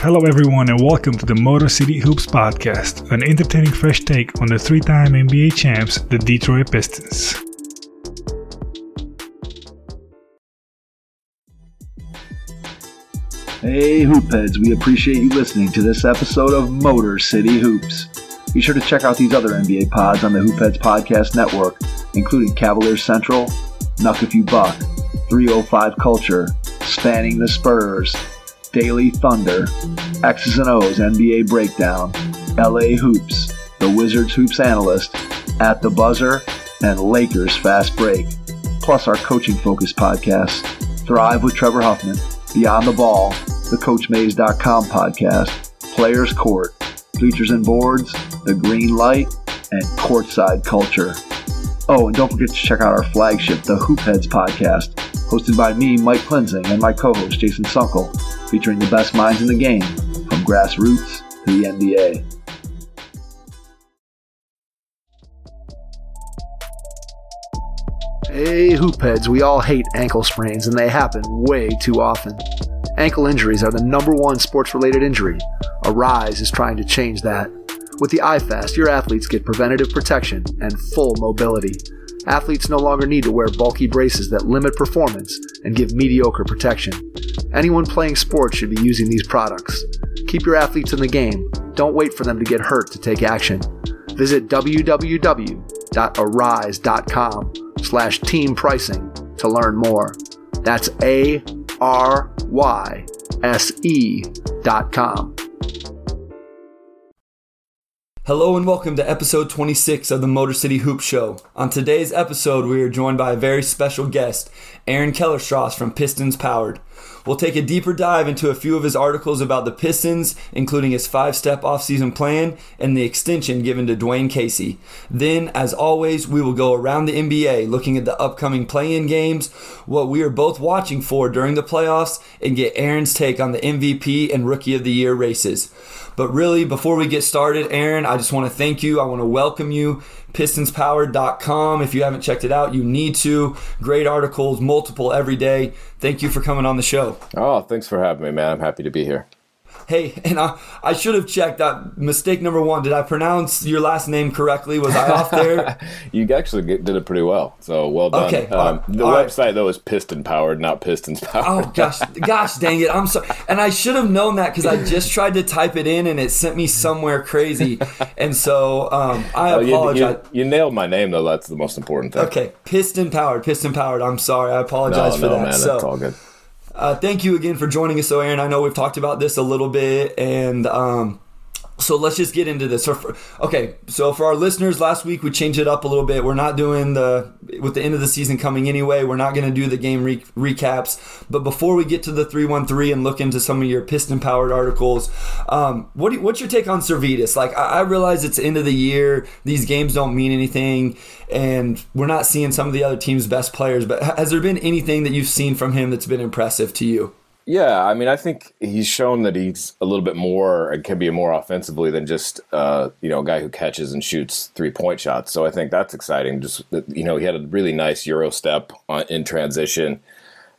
Hello, everyone, and welcome to the Motor City Hoops Podcast, an entertaining fresh take on the three time NBA champs, the Detroit Pistons. Hey, Hoopheads, we appreciate you listening to this episode of Motor City Hoops. Be sure to check out these other NBA pods on the Hoopheads Podcast Network, including Cavaliers Central, Nuck If You Buck, 305 Culture, Spanning the Spurs, Daily Thunder, X's and O's NBA Breakdown, LA Hoops, The Wizards Hoops Analyst, At the Buzzer, and Lakers Fast Break. Plus our coaching focused podcasts, Thrive with Trevor Huffman, Beyond the Ball, the CoachMaze.com podcast, Players Court, Bleachers and Boards, The Green Light, and Courtside Culture. Oh, and don't forget to check out our flagship, the Hoopheads podcast, hosted by me, Mike Klinzing, and my co-host, Jason Sunkle, featuring the best minds in the game, from grassroots to the NBA. Hey, Hoopheads, we all hate ankle sprains, and they happen way too often. Ankle injuries are the number one sports related injury. ARYSE is trying to change that. With the iFast, your athletes get preventative protection and full mobility. Athletes no longer need to wear bulky braces that limit performance and give mediocre protection. Anyone playing sports should be using these products. Keep your athletes in the game. Don't wait for them to get hurt to take action. Visit www.aryse.com slash team pricing to learn more. That's A R Y S E dot com. Hello and welcome to episode 26 of the Motor City Hoop Show. On today's episode, we are joined by a very special guest, Aaron Kellerstrass from Pistons Powered. We'll take a deeper dive into a few of his articles about the Pistons, including his five step offseason plan and the extension given to Dwane Casey. Then, as always, we will go around the NBA looking at the upcoming play in games, what we are both watching for during the playoffs, and get Aaron's take on the MVP and Rookie of the Year races. But really, before we get started, Aaron, I just want to thank you. I want to welcome you. PistonsPowered.com. If you haven't checked it out, you need to. Great articles, multiple every day. Thank you for coming on the show. Oh, thanks for having me, man. I'm happy to be here. Hey, and I, I should have checked that mistake number one. Did I pronounce your last name correctly? Was I off there? you actually did it pretty well. So well done. Okay. Um, the website right. though is piston powered, not pistons powered. Oh gosh, gosh, dang it! I'm sorry, and I should have known that because I just tried to type it in and it sent me somewhere crazy, and so um, I Oh, apologize. you, you nailed my name though. That's the most important thing. Okay, piston powered, piston powered. I'm sorry, I No, apologize for no, that. man. so, all good. Uh, thank you again for joining us, so Aaron. I know we've talked about this a little bit, and um, so let's just get into this. So for, okay, so for our listeners, last week we changed it up a little bit. We're not doing the with the end of the season coming anyway. We're not going to do the game re- recaps. But before we get to the three one three and look into some of your piston powered articles, um, what you, what's your take on Sirvydis? Like I, I realize it's end of the year; these games don't mean anything, and we're not seeing some of the other team's best players. But has there been anything that you've seen from him that's been impressive to you? Yeah, I mean, I think he's shown that he's a little bit more and can be more offensively than just uh, you know a guy who catches and shoots three point shots. So I think that's exciting. Just you know, he had a really nice euro step on, in transition,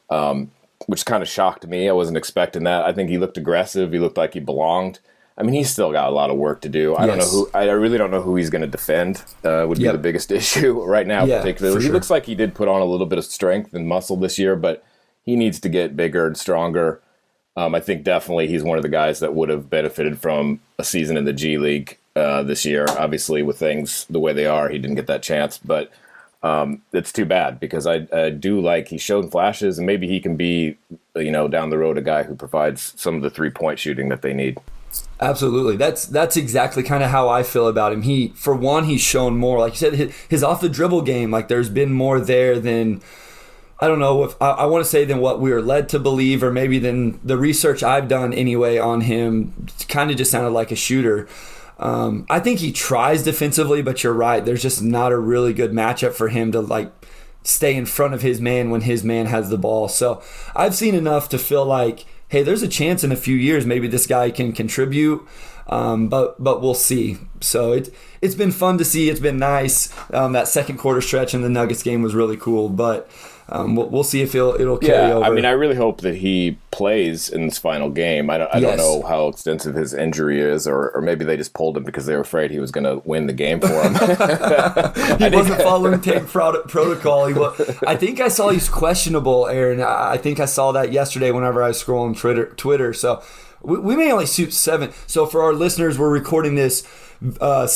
um, which kind of shocked me. I wasn't expecting that. I think he looked aggressive. He looked like he belonged. I mean, he's still got a lot of work to do. I don't know who. I really don't know who he's going to defend. Uh, would be Yep. the biggest issue right now, Yeah, particularly. for He looks like he did put on a little bit of strength and muscle this year, but he needs to get bigger and stronger. Um, I think definitely he's one of the guys that would have benefited from a season in the G League uh, this year. Obviously, with things the way they are, he didn't get that chance, but um, it's too bad because I, I do like he's shown flashes, and maybe he can be, you know, down the road a guy who provides some of the three point shooting that they need. Absolutely. That's that's exactly kind of how I feel about him. He for one he's shown more like you said his, his off the dribble game like there's been more there than I don't know if I, I want to say than what we were led to believe or maybe than the research I've done anyway on him kind of just sounded like a shooter. Um, I think he tries defensively, but you're right. There's just not a really good matchup for him to like stay in front of his man when his man has the ball. So I've seen enough to feel like, hey, there's a chance in a few years maybe this guy can contribute. Um, but but we'll see. So it it's been fun to see. It's been nice. Um, that second quarter stretch in the Nuggets game was really cool. But um, we'll, we'll, see if it'll, it'll carry yeah, over. I mean, I really hope that he plays in this final game. I don't, I yes. don't know how extensive his injury is, or, or maybe they just pulled him because they were afraid he was going to win the game for him. he wasn't following tank protocol. He was, I think I saw he's questionable, Aaron. I think I saw that yesterday whenever I was scrolling Twitter. Twitter. So we, we may only shoot seven. So for our listeners, we're recording this. Uh,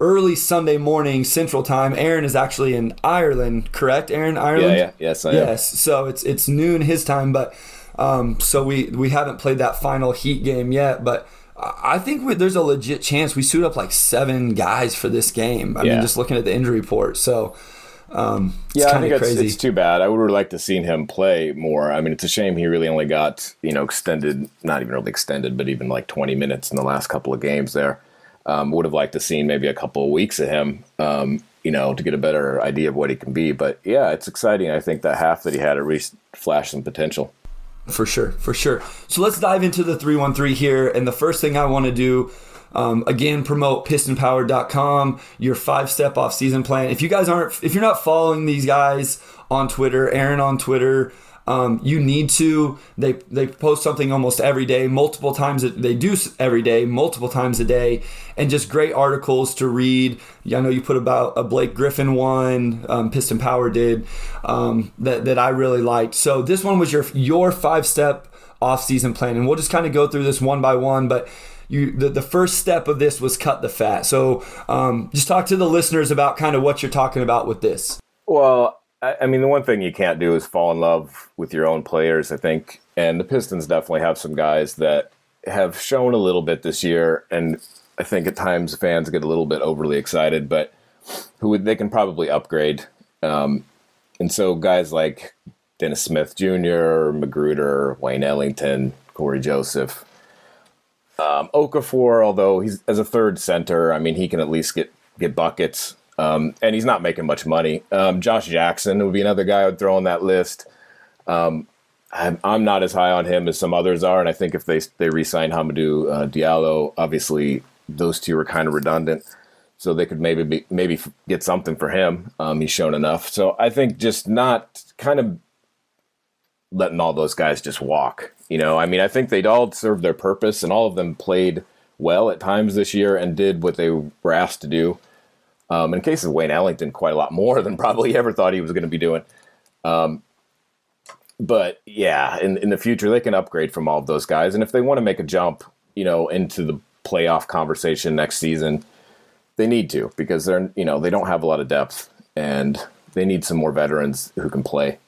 early Sunday morning Central Time. Aaron is actually in Ireland, correct? Aaron, Ireland. Yeah, yeah, yes, I yes. Am. So it's it's noon his time, but um, so we we haven't played that final Heat game yet, but. I think we, there's a legit chance we suit up like seven guys for this game. I yeah. mean, just looking at the injury report. So, um, yeah, I think it's, it's, too bad. I would have liked to seen him play more. I mean, it's a shame he really only got you know extended, not even really extended, but even like 20 minutes in the last couple of games there. Um, would have liked to seen maybe a couple of weeks of him, um, you know, to get a better idea of what he can be. But yeah, it's exciting. I think that half that he had at least flashed some potential. For sure, for sure. So let's dive into the 313 here. And the first thing I want to do, um, again, promote pistonpower.com, your five step off season plan. If you guys aren't, if you're not following these guys on Twitter, Aaron on Twitter, um, you need to. They they post something almost every day, multiple times. They do every day, multiple times a day, and just great articles to read. I know you put about a Blake Griffin one, um, Piston Power did um, that that I really liked. So this one was your your five step off season plan, and we'll just kind of go through this one by one, but. You, the, the first step of this was cut the fat. So um, just talk to the listeners about kind of what you're talking about with this. Well, I mean, the one thing you can't do is fall in love with your own players, I think. And the Pistons definitely have some guys that have shown a little bit this year. And I think at times fans get a little bit overly excited, but who they can probably upgrade. Um, and so guys like Dennis Smith Jr., McGruder, Wayne Ellington, Cory Joseph, um, Okafor, although he's as a third center, I mean, he can at least get, get buckets. Um, and he's not making much money. Um, Josh Jackson would be another guy I would throw on that list. Um, I'm, I'm, not as high on him as some others are, and I think if they they re-sign Hamidou uh, Diallo, obviously those two are kind of redundant, so they could maybe be, maybe get something for him. Um, he's shown enough, so I think just not kind of letting all those guys just walk. You know, I mean, I think they'd all served their purpose, and all of them played well at times this year and did what they were asked to do. Um, in case of Wayne Ellington, quite a lot more than probably ever thought he was going to be doing. Um, but yeah, in in the future they can upgrade from all of those guys, and if they want to make a jump, you know, into the playoff conversation next season, they need to because they're you know they don't have a lot of depth and they need some more veterans who can play.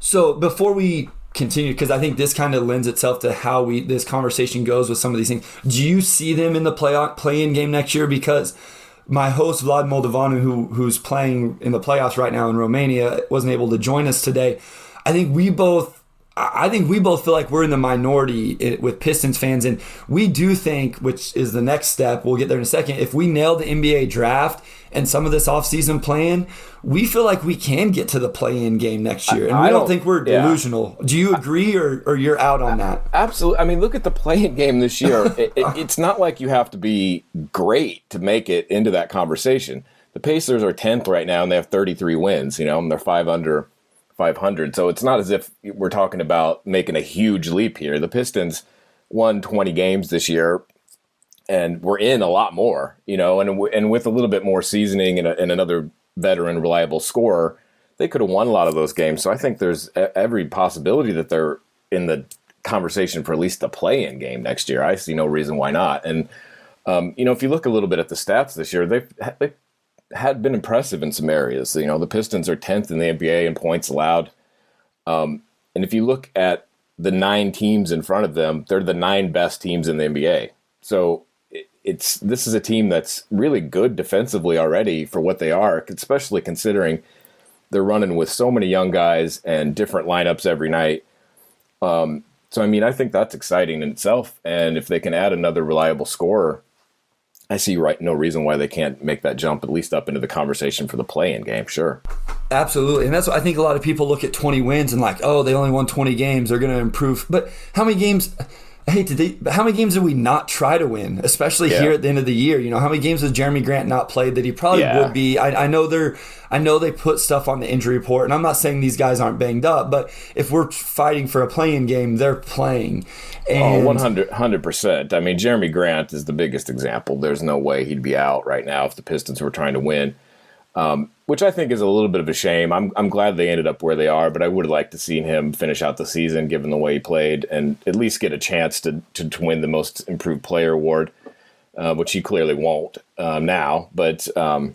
So before we continue, because I think this kind of lends itself to how we this conversation goes with some of these things. Do you see them in the play play-in game next year? Because my host Vlad Moldovanu, who who's playing in the playoffs right now in Romania, wasn't able to join us today. I think we both I think we both feel like we're in the minority with Pistons fans, and we do think, which is the next step, we'll get there in a second. If we nail the NBA draft and some of this offseason plan, we feel like we can get to the play-in game next year, and I, I we don't, don't, think we're delusional. Yeah. Do you agree, or, or you're out on that? Absolutely. I mean, look at the play-in game this year. it, it, it's not like you have to be great to make it into that conversation. The Pacers are tenth right now, and they have 33 wins. You know, and they're five under 500. So it's not as if we're talking about making a huge leap here. The Pistons won 20 games this year and we're in a lot more, you know, and and with a little bit more seasoning and, a, and another veteran reliable scorer, they could have won a lot of those games. So I think there's every possibility that they're in the conversation for at least the play-in game next year. I see no reason why not. And um, you know, if you look a little bit at the stats this year, they've they've had been impressive in some areas. You know, the Pistons are 10th in the NBA in points allowed. Um, and if you look at the nine teams in front of them, they're the nine best teams in the NBA. So it's this is a team that's really good defensively already for what they are, especially considering they're running with so many young guys and different lineups every night. Um, so I mean, I think that's exciting in itself. And if they can add another reliable scorer, I see right no reason why they can't make that jump at least up into the conversation for the play-in game. Sure, absolutely, and that's what I think. A lot of people look at 20 wins and like, oh, they only won 20 games, they're going to improve. But how many games? Hey, did they? How many games did we not try to win? Especially Yeah. here at the end of the year. You know, how many games has Jerami Grant not played that he probably Yeah. would be? I, I know they're. I know they put stuff on the injury report, and I'm not saying these guys aren't banged up, but if we're fighting for a playing game, they're playing. Oh, And 100 percent. I mean, Jerami Grant is the biggest example. There's no way he'd be out right now if the Pistons were trying to win, um, which I think is a little bit of a shame. I'm I'm glad they ended up where they are, but I would have liked to seen him finish out the season, given the way he played, and at least get a chance to to, to win the Most Improved Player award, uh, which he clearly won't um, now. But um,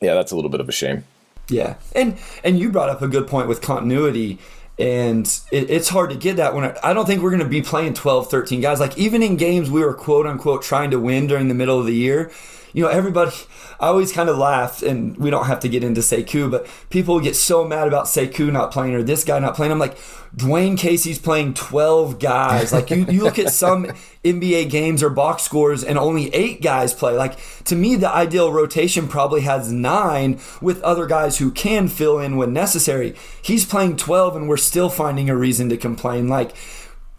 yeah, that's a little bit of a shame. Yeah, and and you brought up a good point with continuity, and it, it's hard to get that when I, I don't think we're going to be playing 12, 13 guys. Like even in games we were quote unquote trying to win during the middle of the year, you know, everybody. I always kind of laugh, and we don't have to get into Sekou, but people get so mad about Sekou not playing or this guy not playing. I'm like, Dwane Casey's playing 12 guys. Like you, you look at some NBA games or box scores, and only eight guys play. Like to me, the ideal rotation probably has nine with other guys who can fill in when necessary. He's playing 12, and we're still finding a reason to complain. Like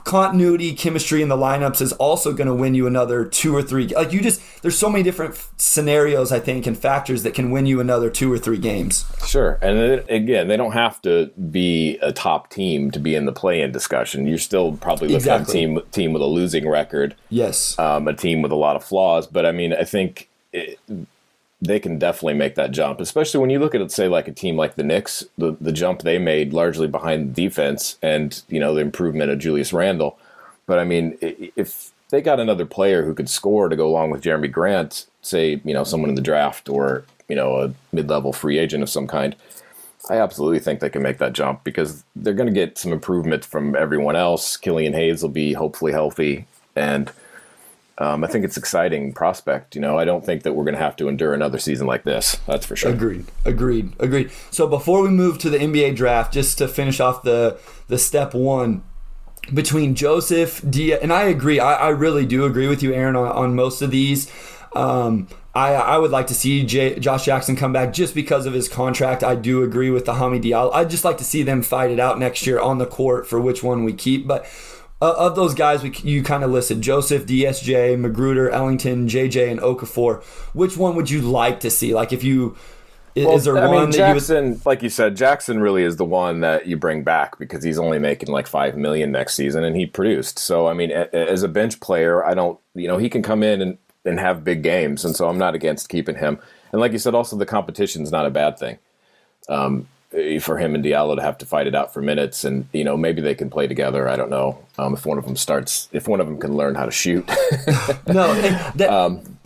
continuity, chemistry in the lineups is also going to win you another two or three. Like you just, there's so many different f- scenarios I think and factors that can win you another two or three games. Sure, and again, they don't have to be a top team to be in the play-in discussion. You're still probably looking at a Exactly. team team with a losing record, Yes. um, a team with a lot of flaws. But I mean, I think it, they can definitely make that jump, especially when you look at it, say, like a team like the Knicks, the the jump they made largely behind the defense and you know the improvement of Julius Randle. But I mean, if they got another player who could score to go along with Jerami Grant, say, you know, someone in the draft or you know a mid-level free agent of some kind. I absolutely think they can make that jump because they're going to get some improvement from everyone else. Killian Hayes will be hopefully healthy, and um, I think it's exciting prospect. You know, I don't think that we're going to have to endure another season like this. That's for sure. Agreed. Agreed. Agreed. So before we move to the NBA draft, just to finish off the the step one between Joseph Dia and I agree. I, I really do agree with you, Aaron, on, on most of these. Um, I I would like to see J, Josh Jackson come back just because of his contract. I do agree with the Hami. I'd just like to see them fight it out next year on the court for which one we keep. But uh, of those guys, we, you kind of listed Joseph, DSJ, McGruder, Ellington, JJ, and Okafor. Which one would you like to see? Like if you i- is there I one mean, that you would like you said, Jackson really is the one that you bring back because he's only making like five million next season, and he produced. So, I mean, a- as a bench player, I don't, you know, he can come in and, and have big games, and so I'm not against keeping him. And like you said, also the competition's not a bad thing. Um, for him and Diallo to have to fight it out for minutes, and you know maybe they can play together. I don't know um, if one of them starts, if one of them can learn how to shoot. No, that, Um,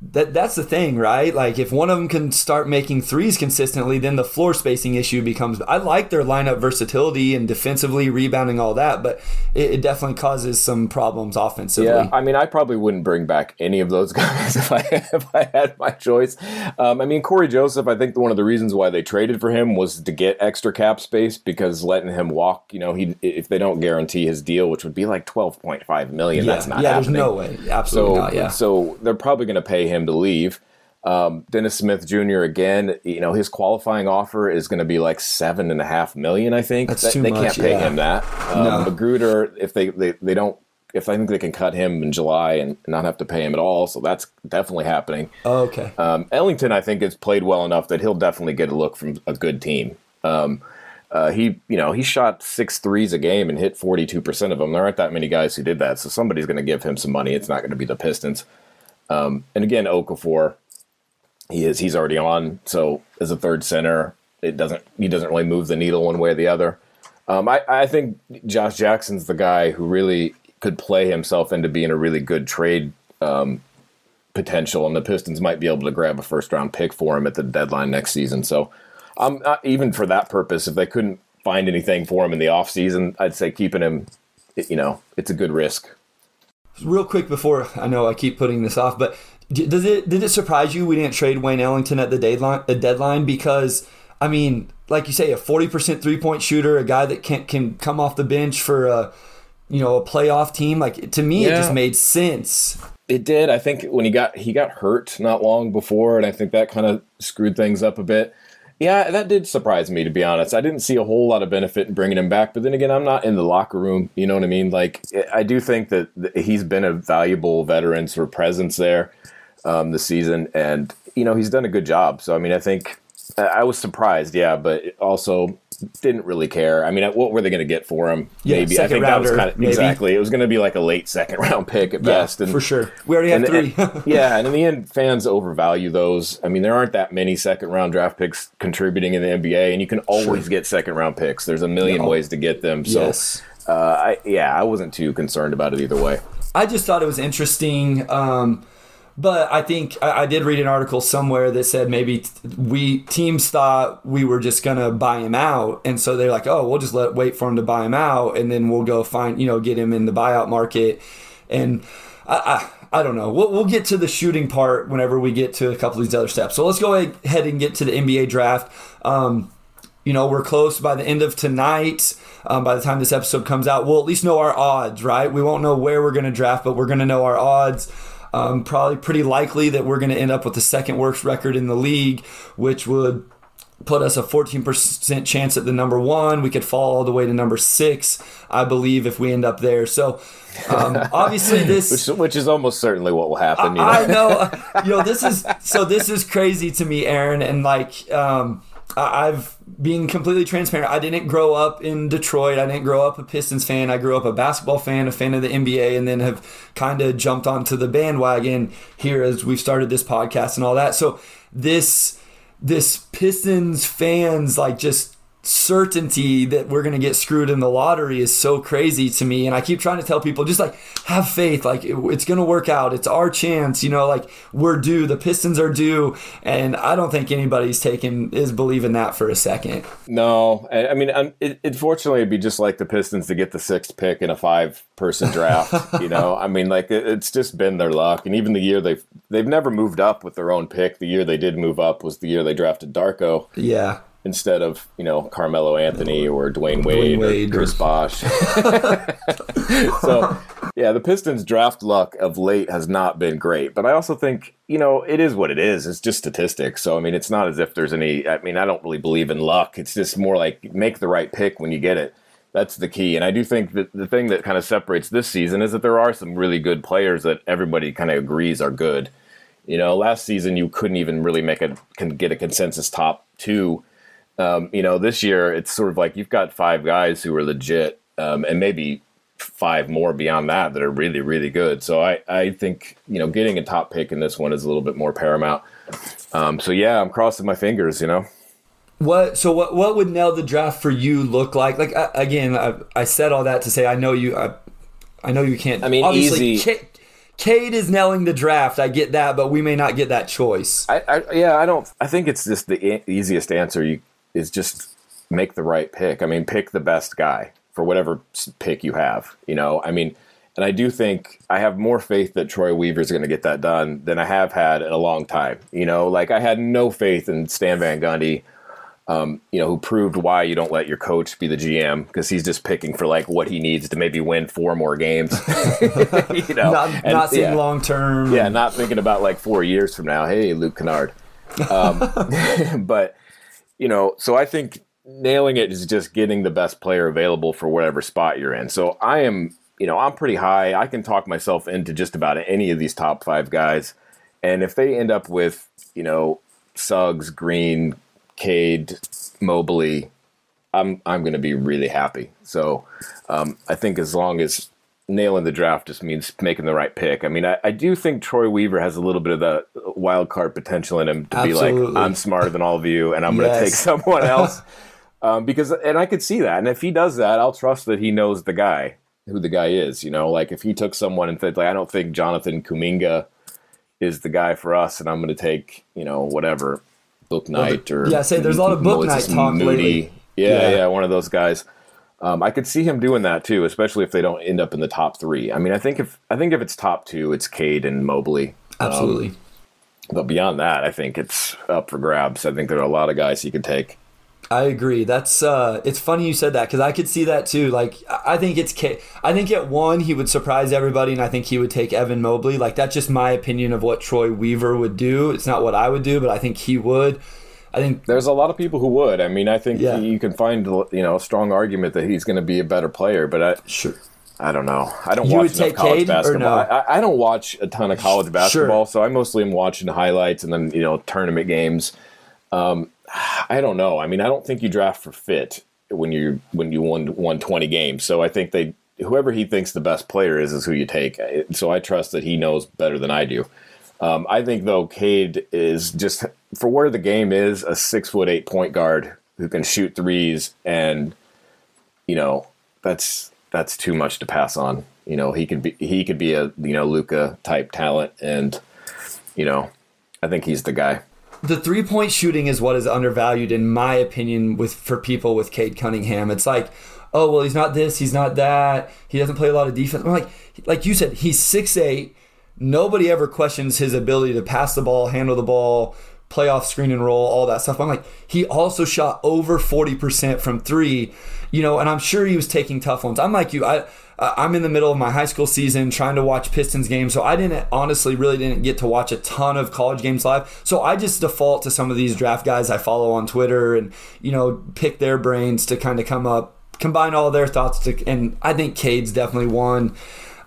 that that's the thing, right? Like if one of them can start making threes consistently, then the floor spacing issue becomes. I like their lineup versatility and defensively rebounding all that, but it, it definitely causes some problems offensively. Yeah, I mean, I probably wouldn't bring back any of those guys if I if I had my choice. Um, I mean, Cory Joseph. I think one of the reasons why they traded for him was to get extra cap space because letting him walk, you know, he if they don't guarantee his deal, which would be like twelve point five million, yeah, that's not yeah. happening. There's no way, absolutely So not. Yeah, so they're probably going to pay him to leave. Um, Dennis Smith Jr. again, you know, his qualifying offer is going to be like seven and a half million. I think That's That- too they much, can't pay yeah. him that. Um, No. McGruder, if they, they they don't, if I think they can cut him in July and not have to pay him at all, so that's definitely happening. Oh, okay. Um, Ellington, I think, has played well enough that he'll definitely get a look from a good team. Um, uh, he, you know, he shot six threes a game and hit forty-two percent of them. There aren't that many guys who did that, so somebody's going to give him some money. It's not going to be the Pistons. Um, and again, Okafor, he is he's already on. So as a third center, it doesn't he doesn't really move the needle one way or the other. Um, I, I think Josh Jackson's the guy who really could play himself into being a really good trade um, potential, and the Pistons might be able to grab a first round pick for him at the deadline next season. So, um, even for that purpose, if they couldn't find anything for him in the offseason, I'd say keeping him, you know, it's a good risk. Real quick before I know I keep putting this off, but does it did it surprise you we didn't trade Wayne Ellington at the deadline? The deadline because I mean, like you say, a forty percent three point shooter, a guy that can can come off the bench for a you know a playoff team. Like to me, it just made sense. It did. I think when he got he got hurt not long before, and I think that kind of screwed things up a bit. Yeah, that did surprise me to be honest. I didn't see a whole lot of benefit in bringing him back, but then again, I'm not in the locker room. You know what I mean? Like, I do think that he's been a valuable veteran sort of presence there um, this season, and you know he's done a good job. So I mean, I think I was surprised, yeah, but also didn't really care. I mean, what were they going to get for him? Yeah, maybe I think rounder, that was kind of maybe. exactly. It was going to be like a late second round pick at Yeah, best, and for sure. We already have three. and- yeah, and in the end, fans overvalue those. I mean, there aren't that many second round draft picks contributing in the NBA, and you can always get second round picks. There's a million Yeah. ways to get them. So, Yes. uh, I, yeah, I wasn't too concerned about it either way. I just thought it was interesting. Um, but I think I, I did read an article somewhere that said maybe t- we teams thought we were just gonna buy him out, and so they're like, "Oh, we'll just let wait for him to buy him out, and then we'll go find you know get him in the buyout market." And I, I, I don't know. We'll, we'll get to the shooting part whenever we get to a couple of these other steps. So let's go ahead and get to the NBA draft. Um, you know, we're close by the end of tonight. Um, by the time this episode comes out, we'll at least know our odds, right? We won't know where we're going to draft, but we're going to know our odds. Um, probably pretty likely that we're going to end up with the second worst record in the league, which would put us a 14% chance at the number one. We could fall all the way to number six, I believe, if we end up there. So, um, obviously, this. Which, which is almost certainly what will happen. You know? I know, you know, this is so. This is crazy to me, Aaron, and like, um, I- I've being completely transparent. I didn't grow up in Detroit. I didn't grow up a Pistons fan. I grew up a basketball fan, a fan of the NBA, and then have kind of jumped onto the bandwagon here as we've started this podcast and all that. So this this Pistons fans like just certainty that we're going to get screwed in the lottery is so crazy to me and i keep trying to tell people just like have faith like it- it's going to work out it's our chance you know like we're due the pistons are due and i don't think anybody's taking is believing that for a second No, I I mean, it, unfortunately, it'd be just like the Pistons to get the sixth pick in a five-person draft. you know, I mean, like it, it's just been their luck, and even the year they've they've never moved up with their own pick. The year they did move up was the year they drafted Darko yeah instead of you know Carmelo Anthony or Dwyane Wade, Wade or or- Chris Bosh. so yeah, the Pistons draft luck of late has not been great, but I also think you know it is what it is. It's just statistics. So I mean, it's not as if there's any. I mean, I don't really believe in luck. It's just more like make the right pick when you get it. That's the key. And I do think that the thing that kind of separates this season is that there are some really good players that everybody kind of agrees are good. You know, last season you couldn't even really make a can get a consensus top two. Um, you know, this year it's sort of like you've got five guys who are legit, um, and maybe five more beyond that that are really, really good. So I, I think you know getting a top pick in this one is a little bit more paramount. Um, so yeah, I'm crossing my fingers. You know, What so what what would nail the draft for you look like? Like I, again, I, I said all that to say I know you. I, I know you can't. I mean, obviously, easy- Ca- Cade is nailing the draft. I get that, but we may not get that choice. I, I yeah, I don't. I think it's just the e- easiest answer. You is just make the right pick. I mean, pick the best guy for whatever pick you have. You know, I mean, and I do think I have more faith that Troy Weaver is going to get that done than I have had in a long time. You know, like I had no faith in Stan Van Gundy. Um, you know, who proved why you don't let your coach be the GM because he's just picking for like what he needs to maybe win four more games. you know, not And, not seeing yeah. long term. Yeah, not thinking about like four years from now. Hey, Luke Kennard. Um, but you know, so I think nailing it is just getting the best player available for whatever spot you're in. So I am, you know, I'm pretty high. I can talk myself into just about any of these top five guys, and if they end up with, you know, Suggs, Green, Cade, Mobley, I'm I'm going to be really happy. So um, I think as long as nailing the draft just means making the right pick. I mean, I, I do think Troy Weaver has a little bit of the wild card potential in him to be like, I'm smarter than all of you, and I'm going to take someone else. um, because, and I could see that, and if he does that, I'll trust that he knows the guy, who the guy is. You know, like if he took someone and said, like, I don't think Jonathan Kuminga is the guy for us, and I'm going to take, you know, whatever Bouknight or yeah, say there's a lot of Bouknight talk lately. Yeah, Yeah. yeah, one of those guys. Um, I could see him doing that too, especially if they don't end up in the top three. I mean, I think if I think if it's top two, it's Cade and Mobley. Absolutely. But beyond that, I think it's up for grabs. I think there are a lot of guys he could take. I agree. That's uh it's funny you said that because I could see that too. Like I think it's I think at one he would surprise everybody and I think he would take Evan Mobley. Like that's just my opinion of what Troy Weaver would do. It's not what I would do, but I think he would. I think There's a lot of people who would. I mean, I think Yeah. you can find you know a strong argument that he's going to be a better player, but I, sure. I don't know. I don't You watch enough take college Cade basketball. no? I, I don't watch a ton of college basketball, so I mostly am watching highlights and then you know tournament games. Um, I don't know. I mean, I don't think you draft for fit when you when you won won twenty games. So I think they whoever he thinks the best player is is who you take. So I trust that he knows better than I do. Um, I think though Cade is just for where the game is a six foot eight point guard who can shoot threes and you know that's that's too much to pass on. You know he could be he could be a you know Luka type talent and you know I think he's the guy. the three point shooting is what is undervalued in my opinion with for people with Cade Cunningham. It's like, oh well, he's not this, he's not that. He doesn't play a lot of defense. I'm like, like you said, he's six eight. Nobody ever questions his ability to pass the ball, handle the ball, play off screen and roll, all that stuff. I'm like, he also shot over forty percent from three, you know, and I'm sure he was taking tough ones. I'm like you, I. I'm in the middle of my high school season trying to watch Pistons games, so I didn't honestly really didn't get to watch a ton of college games live. So I just default to some of these draft guys I follow on Twitter and you know pick their brains to kind of come up, combine all their thoughts to, and I think Cade's definitely one.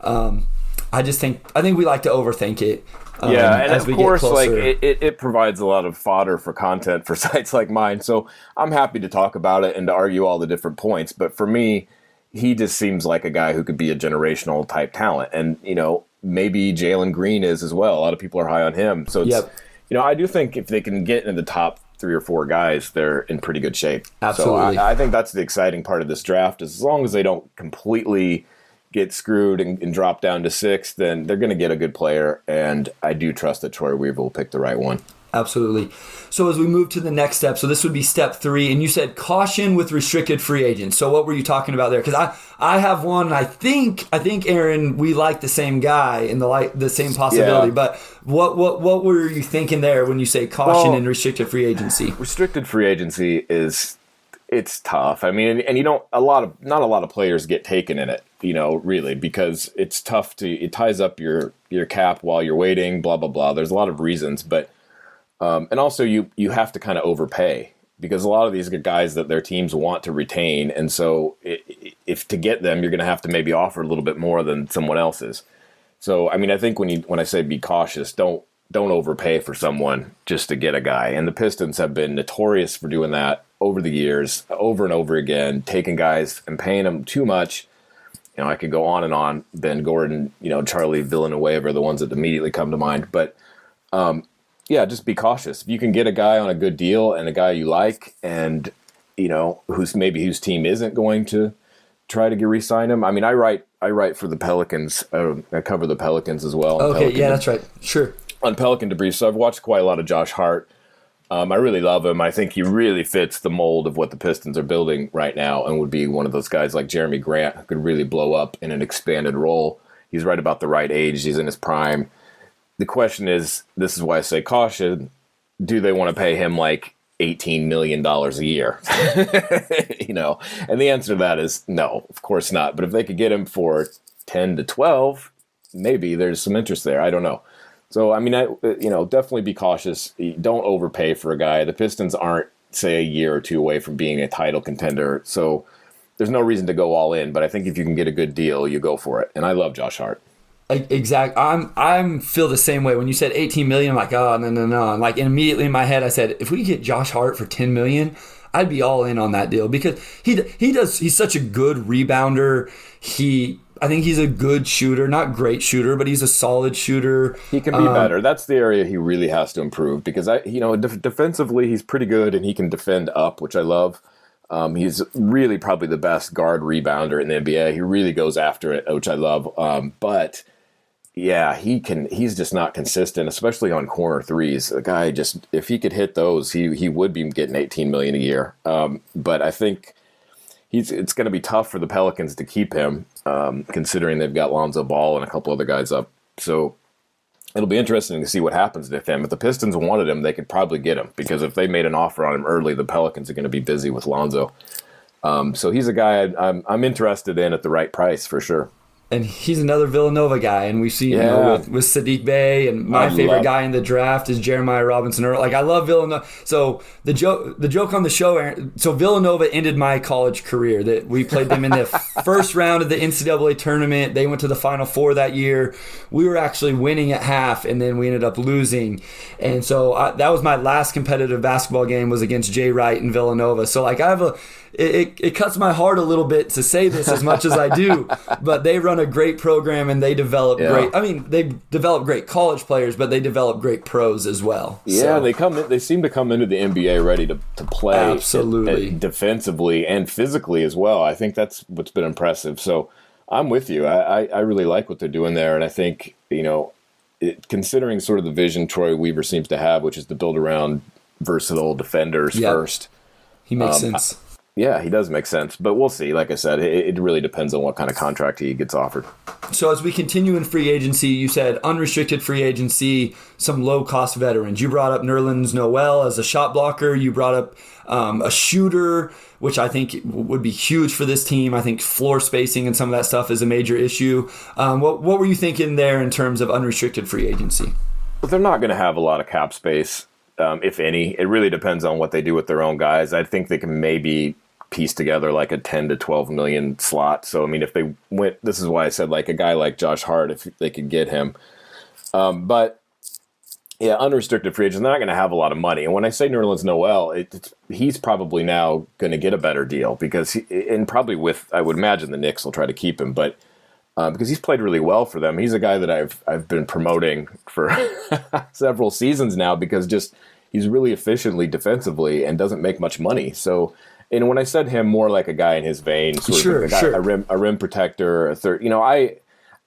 Um, I just think I think we like to overthink it. Um, yeah, and of course, like it, it, it provides a lot of fodder for content for sites like mine. So I'm happy to talk about it and to argue all the different points. But for me, he just seems like a guy who could be a generational type talent, and you know maybe Jalen Green is as well. A lot of people are high on him. So it's, Yep. you know I do think if they can get in the top three or four guys, they're in pretty good shape. Absolutely. So I, I think that's the exciting part of this draft. Is as long as they don't completely get screwed and, and drop down to six, then they're going to get a good player. And I do trust that Troy Weaver will pick the right one. Absolutely. So as we move to the next step, so this would be step three, and you said caution with restricted free agents. So what were you talking about there? Because I I have one. I think I think Aaron, we like the same guy and the like the same possibility. Yeah. But what what what were you thinking there when you say caution Well- and restricted free agency? Restricted free agency is it's tough. I mean, and, and you don't a lot of not a lot of players get taken in it. You know, really, because it's tough to it ties up your your cap while you're waiting. Blah blah blah. There's a lot of reasons, but um, and also you you have to kind of overpay because a lot of these are guys that their teams want to retain, and so i i- if to get them, you're going to have to maybe offer a little bit more than someone else's. So I mean, I think when you when I say be cautious, don't don't overpay for someone just to get a guy. And the Pistons have been notorious for doing that over the years, over and over again, taking guys and paying them too much. You know, I could go on and on. Ben Gordon, you know, Charlie Villanueva are the ones that immediately come to mind. But um, yeah, just be cautious. If you can get a guy on a good deal and a guy you like, and you know who's maybe whose team isn't going to try to get re-sign him. I mean, I write I write for the Pelicans. Uh, I cover the Pelicans as well. Okay, Pelican yeah, that's right. Sure. on Pelican Debris. So I've watched quite a lot of Josh Hart. Um, I really love him. I think he really fits the mold of what the Pistons are building right now, and would be one of those guys like Jerami Grant who could really blow up in an expanded role. He's right about the right age. He's in his prime. The question is, this is why I say caution. Do they want to pay him like eighteen million dollars a year? you know, and the answer to that is no, of course not. But if they could get him for ten to twelve, maybe there's some interest there. I don't know. So I mean, I uh, you know definitely be cautious. Don't overpay for a guy. The Pistons aren't say a year or two away from being a title contender, so there's no reason to go all in. But I think if you can get a good deal, you go for it. And I love Josh Hart. Exact. I'm I'm feel the same way. When you said 18 million, I'm like, oh no no no. And like immediately in my head, I said, if we get Josh Hart for 10 million, I'd be all in on that deal because he he does. He's such a good rebounder. He I think he's a good shooter, not great shooter, but he's a solid shooter. He can be better. That's the area he really has to improve because I, you know, def- defensively he's pretty good and he can defend up, which I love. Um, he's really probably the best guard rebounder in the NBA. He really goes after it, which I love. Um, but yeah, he can. He's just not consistent, especially on corner threes. The guy just, if he could hit those, he he would be getting 18 million a year. Um, but I think he's it's going to be tough for the Pelicans to keep him, um, considering they've got Lonzo Ball and a couple other guys up. So it'll be interesting to see what happens with him. If the Pistons wanted him, they could probably get him because if they made an offer on him early, the Pelicans are going to be busy with Lonzo. Um, so he's a guy I, I'm I'm interested in at the right price for sure. And he's another Villanova guy, and we've seen you know, with, with Saddiq Bey, and my I favorite guy in the draft is Jeremiah Robinson Earl. Like I love Villanova. So the joke, the joke on the show, Aaron, so Villanova ended my college career. That we played them in the first round of the NCAA tournament. They went to the Final Four that year. We were actually winning at half, and then we ended up losing. And so I, that was my last competitive basketball game was against Jay Wright and Villanova. So like I have a it, it, it cuts my heart a little bit to say this as much as I do, but they run a great program and they develop Yeah. great. I mean, they develop great college players, but they develop great pros as well. Yeah, So, they come. In, they seem to come into the NBA ready to, to play Absolutely. uh, defensively and physically as well. I think that's what's been impressive. So I'm with you. I, I, I really like what they're doing there, and I think you know, it, considering sort of the vision Troy Weaver seems to have, which is to build around versatile defenders Yeah. first. he makes Um, sense. Yeah, he does make sense, but we'll see. Like I said, it, it really depends on what kind of contract he gets offered. So as we continue in free agency, you said unrestricted free agency, some low cost veterans. You brought up Nerlens Noel as a shot blocker. You brought up um, a shooter, which I think would be huge for this team. I think floor spacing and some of that stuff is a major issue. Um, what what were you thinking there in terms of unrestricted free agency? But they're not going to have a lot of cap space, um, if any. It really depends on what they do with their own guys. I think they can maybe piece together like a 10 to 12 million slot. So, I mean, if they went, this is why I said like a guy like Josh Hart, if they could get him. Um, but yeah, unrestricted free agents, they're not going to have a lot of money. And when I say Nerlens Noel, it, he's probably now going to get a better deal because, he, and probably with, I would imagine the Knicks will try to keep him, but uh, because he's played really well for them. He's a guy that I've I've been promoting for several seasons now because just he's really efficiently defensively and doesn't make much money. So, and when I said him, more like a guy in his vein, sort Sure, guy, sure. a rim a rim protector, a third. You know, I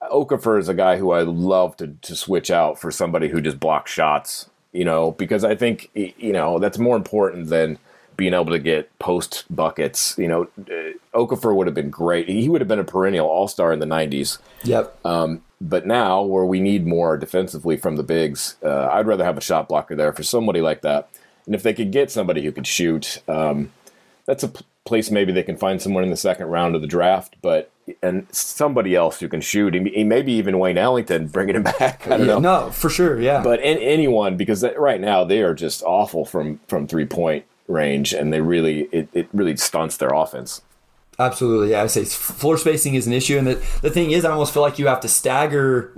Okafor is a guy who I love to to switch out for somebody who just blocks shots. You know, because I think you know that's more important than being able to get post buckets. You know, uh, Okafor would have been great. He would have been a perennial All Star in the '90s. Yep. But now, where we need more defensively from the bigs, uh, I'd rather have a shot blocker there for somebody like that. And if they could get somebody who could shoot, um, that's a p- place maybe they can find someone in the second round of the draft. But and somebody else who can shoot, and maybe even Wayne Ellington, bringing him back. I don't know. No, for sure. Yeah. But an anyone, because that, right now they are just awful from from three point range, and they really it, it really stunts their offense. Absolutely, yeah. I say floor spacing is an issue, and the, the thing is, I almost feel like you have to stagger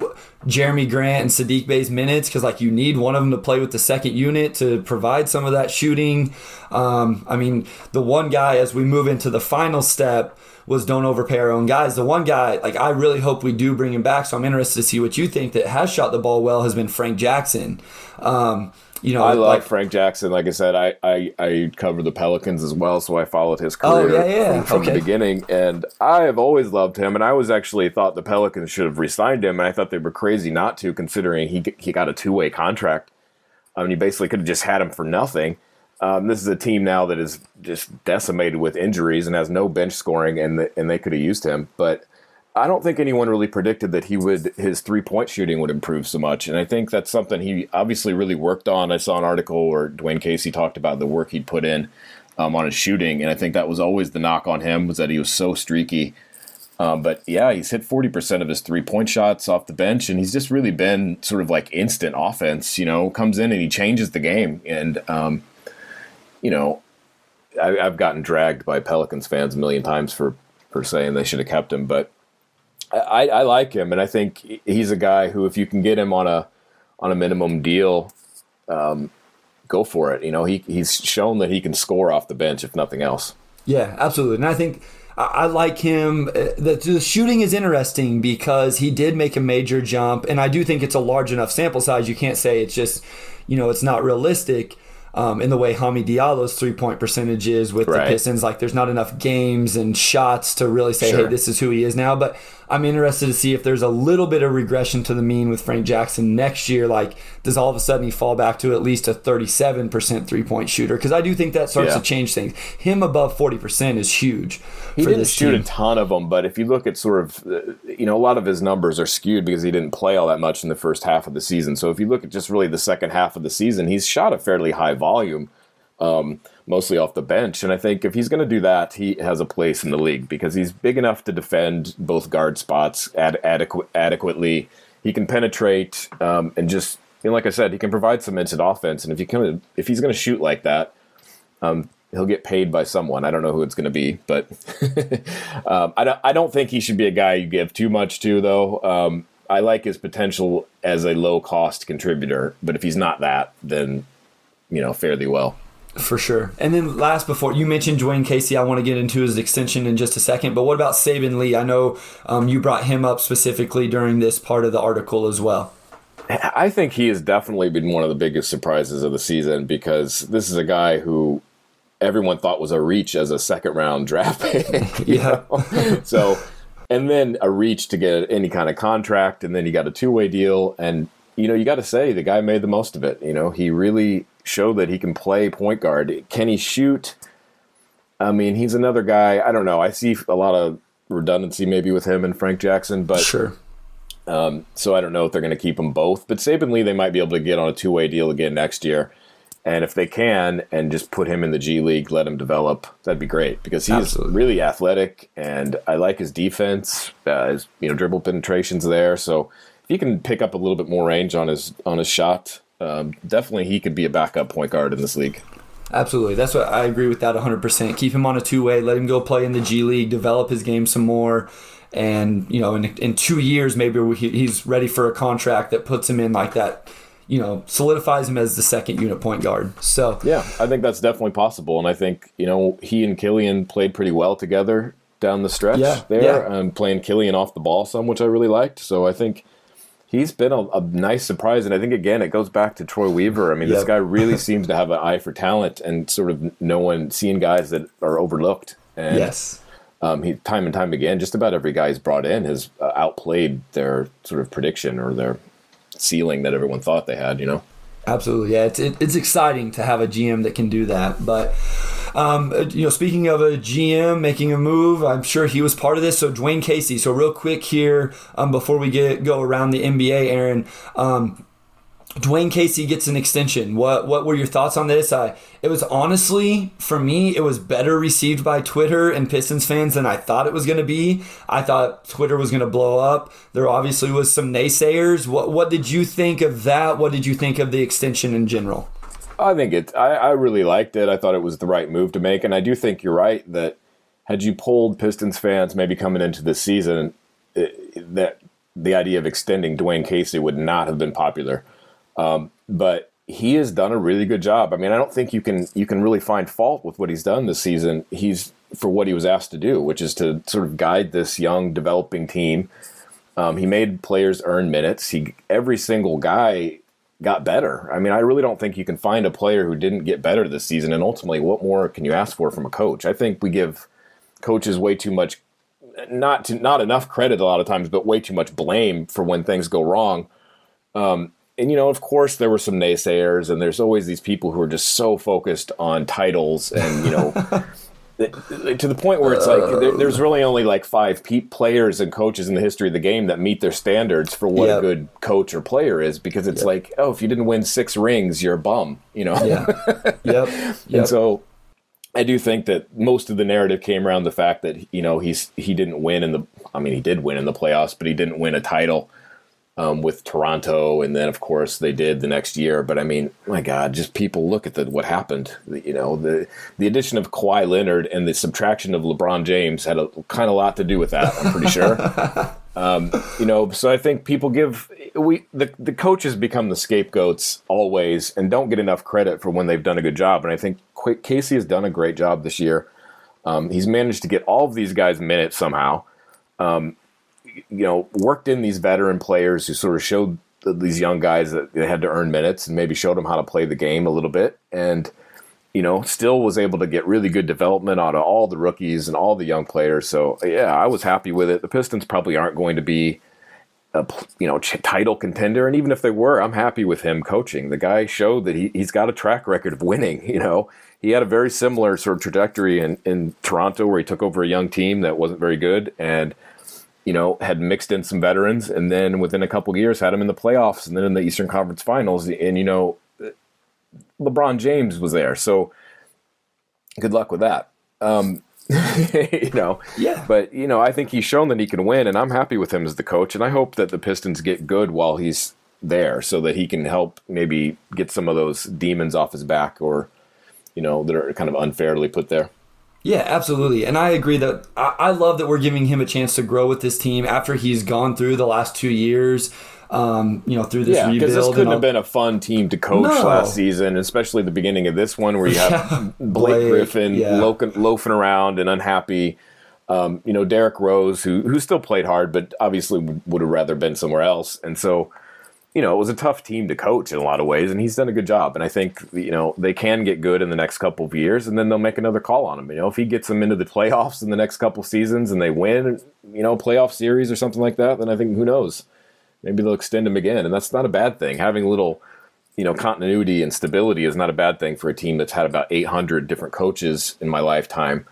Jerami Grant and Saddiq Bey's minutes because, like, you need one of them to play with the second unit to provide some of that shooting. Um, I mean, the one guy as we move into the final step was don't overpay our own guys. The one guy, like, I really hope we do bring him back. So I'm interested to see what you think that has shot the ball well has been Frank Jackson. Um, you know, I love like, Frank Jackson. Like I said, I, I, I cover the Pelicans as well, so I followed his Oh, career yeah, yeah. from, from Okay. the beginning. And I have always loved him. And I was actually thought the Pelicans should have re-signed him, and I thought they were crazy not to, considering he he got a two way contract. I mean, you basically could have just had him for nothing. Um, this is a team now that is just decimated with injuries and has no bench scoring, and the, and they could have used him, but. I don't think anyone really predicted that he would his three point shooting would improve so much, and I think that's something he obviously really worked on. I saw an article where Dwane Casey talked about the work he'd put in um, on his shooting, and I think that was always the knock on him was that he was so streaky. Um, but yeah, he's hit forty percent of his three point shots off the bench, and he's just really been sort of like instant offense. You know, comes in and he changes the game, and um, you know, I, I've gotten dragged by Pelicans fans a million times for for saying they should have kept him, but I, I like him, and I think he's a guy who, if you can get him on a on a minimum deal, um, go for it. You know, he he's shown that he can score off the bench, if nothing else. Yeah, absolutely. And I think I, like him. Uh, The, the shooting is interesting because he did make a major jump, and I do think it's a large enough sample size. You can't say it's just, you know, it's not realistic. Um, in the way Hami Diallo's three point percentage is with the Pistons, like there's not enough games and shots to really say, Sure. hey, this is who he is now. But I'm interested to see if there's a little bit of regression to the mean with Frank Jackson next year. Like, does all of a sudden he fall back to at least a 37% three point shooter? Because I do think that starts Yeah. to change things. Him above 40% is huge He didn't shoot team. a ton of them, but if you look at sort of, uh, you know, a lot of his numbers are skewed because he didn't play all that much in the first half of the season. So if you look at just really the second half of the season, he's shot a fairly high volume. Um, mostly off the bench. And I think if he's going to do that, he has a place in the league because he's big enough to defend both guard spots ad- adequ- adequately. He can penetrate um, and just, you know, like I said, he can provide some instant offense. And if you can, if he's going to shoot like that, um, he'll get paid by someone. I don't know who it's going to be, but um, I, don't, I don't think he should be a guy you give too much to, though. Um, I like his potential as a low cost contributor, but if he's not that, then you know fairly well. For sure. And then last before you mentioned Dwane Casey, I want to get into his extension in just a second. But what about Saben Lee? I know um, you brought him up specifically during this part of the article as well. I think he has definitely been one of the biggest surprises of the season because this is a guy who everyone thought was a reach as a second round draft pick. yeah. so, and then a reach to get any kind of contract, and then he got a two way deal. And, you know, you got to say the guy made the most of it. You know, he really show that he can play point guard. Can he shoot? I mean, he's another guy. I don't know. I see a lot of redundancy maybe with him and Frank Jackson, but sure. Um, so I don't know if they're going to keep them both. But Saben Lee, they might be able to get on a two way deal again next year. And if they can, and just put him in the G League, let him develop, that'd be great because he's Absolutely. really athletic, and I like his defense. Uh, his you know dribble penetrations there, so if he can pick up a little bit more range on his on his shot, um, definitely he could be a backup point guard in this league. Absolutely. That's what I agree with that 100%. Keep him on a two way, let him go play in the G League, develop his game some more. And, you know, in, in two years, maybe he's ready for a contract that puts him in like that, you know, solidifies him as the second unit point guard. So, yeah, I think that's definitely possible. And I think, you know, he and Killian played pretty well together down the stretch yeah, there. Yeah. Um, playing Killian off the ball some, which I really liked. So I think he's been a, a, nice surprise. And I think again, it goes back to Troy Weaver. I mean, yep. this guy really seems to have an eye for talent and sort of no one seeing guys that are overlooked. And, yes. Um, he time and time again, just about every guy he's brought in has uh, outplayed their sort of prediction or their ceiling that everyone thought they had. You know. Absolutely, yeah. It's it, it's exciting to have a GM that can do that. But um, uh, you know, speaking of a GM making a move, I'm sure he was part of this. So Dwane Casey. So real quick here, um, before we get go around the NBA, Aaron. Um, Dwane Casey gets an extension. What what were your thoughts on this? I it was honestly for me it was better received by Twitter and Pistons fans than I thought it was going to be. I thought Twitter was going to blow up. There obviously was some naysayers. What what did you think of that? What did you think of the extension in general? I think it. I, I really liked it. I thought it was the right move to make, and I do think you're right that had you polled Pistons fans maybe coming into the season, it, that the idea of extending Dwane Casey would not have been popular. Um, but he has done a really good job. I mean, I don't think you can you can really find fault with what he's done this season. He's for what he was asked to do, which is to sort of guide this young developing team. Um, he made players earn minutes. He every single guy got better. I mean, I really don't think you can find a player who didn't get better this season. And ultimately, what more can you ask for from a coach? I think we give coaches way too much, not to, not enough credit a lot of times, but way too much blame for when things go wrong. Um, and you know, of course, there were some naysayers, and there's always these people who are just so focused on titles, and you know, to the point where it's like uh. there, there's really only like five pe- players and coaches in the history of the game that meet their standards for what yep. a good coach or player is, because it's yep. like, oh, if you didn't win six rings, you're a bum, you know. Yeah. yep. yep. And so, I do think that most of the narrative came around the fact that you know he's he didn't win in the. I mean, he did win in the playoffs, but he didn't win a title um, with Toronto, and then of course they did the next year. But I mean, my God, just people look at the, what happened. You know, the the addition of Kawhi Leonard and the subtraction of LeBron James had a kind of lot to do with that. I'm pretty sure. um, you know, so I think people give we the the coaches become the scapegoats always, and don't get enough credit for when they've done a good job. And I think Casey has done a great job this year. Um, he's managed to get all of these guys minutes somehow. Um, you know, worked in these veteran players who sort of showed these young guys that they had to earn minutes and maybe showed them how to play the game a little bit. And, you know, still was able to get really good development out of all the rookies and all the young players. So, yeah, I was happy with it. The Pistons probably aren't going to be a you know title contender and even if they were i'm happy with him coaching the guy showed that he, he's got a track record of winning you know he had a very similar sort of trajectory in, in toronto where he took over a young team that wasn't very good and you know, had mixed in some veterans, and then within a couple years had them in the playoffs, and then in the Eastern Conference Finals. And you know, LeBron James was there, so good luck with that. Um, you know, Yeah. But you know, I think he's shown that he can win, and I'm happy with him as the coach. And I hope that the Pistons get good while he's there, so that he can help maybe get some of those demons off his back, or you know, that are kind of unfairly put there. Yeah, absolutely. And I agree that I, I love that we're giving him a chance to grow with this team after he's gone through the last two years. Um, you know, through this Yeah, because rebuild. this couldn't have been a fun team to coach No. last season, especially the beginning of this one where you have Blake, Blake, Griffin yeah. loafing, loafing around and unhappy. Um, you know, Derrick Rose, who who still played hard, but obviously would, would have rather been somewhere else. And so, you know, it was a tough team to coach in a lot of ways, and he's done a good job. And I think you know they can get good in the next couple of years, and then they'll make another call on him. You know, if he gets them into the playoffs in the next couple of seasons and they win, you know, playoff series or something like that, then I think who knows maybe they'll extend him again, and that's not a bad thing. Having a little, you know, continuity and stability is not a bad thing for a team that's had about 800 different coaches in my lifetime,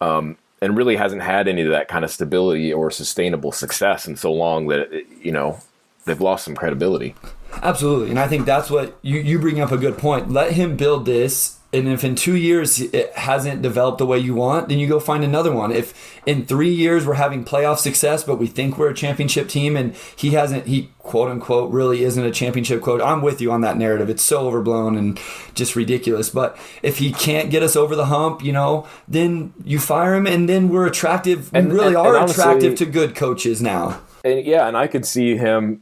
um, and really hasn't had any of that kind of stability or sustainable success in so long that it, you know they've lost some credibility. Absolutely. And I think that's what you, you bring up a good point. Let him build this. And if in two years it hasn't developed the way you want, then you go find another one. If in three years we're having playoff success, but we think we're a championship team and he hasn't, he quote unquote really isn't a championship quote, I'm with you on that narrative. It's so overblown and just ridiculous. But if he can't get us over the hump, you know, then you fire him and then we're attractive. We And- really and- are and honestly- attractive to good coaches now. And yeah, and I could see him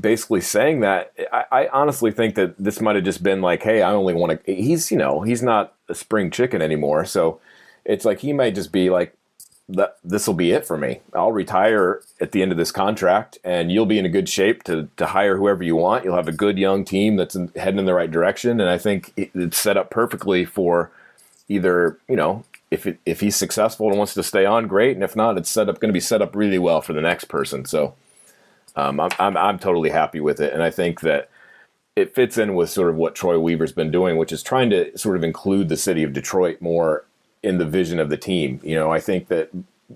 basically saying that. I, I honestly think that this might have just been like, hey, I only want to. He's you know he's not a spring chicken anymore, so it's like he might just be like, this will be it for me. I'll retire at the end of this contract, and you'll be in a good shape to to hire whoever you want. You'll have a good young team that's in, heading in the right direction, and I think it, it's set up perfectly for either you know. If, it, if he's successful and wants to stay on, great. And if not, it's set up going to be set up really well for the next person. So, um, I'm, I'm I'm totally happy with it, and I think that it fits in with sort of what Troy Weaver's been doing, which is trying to sort of include the city of Detroit more in the vision of the team. You know, I think that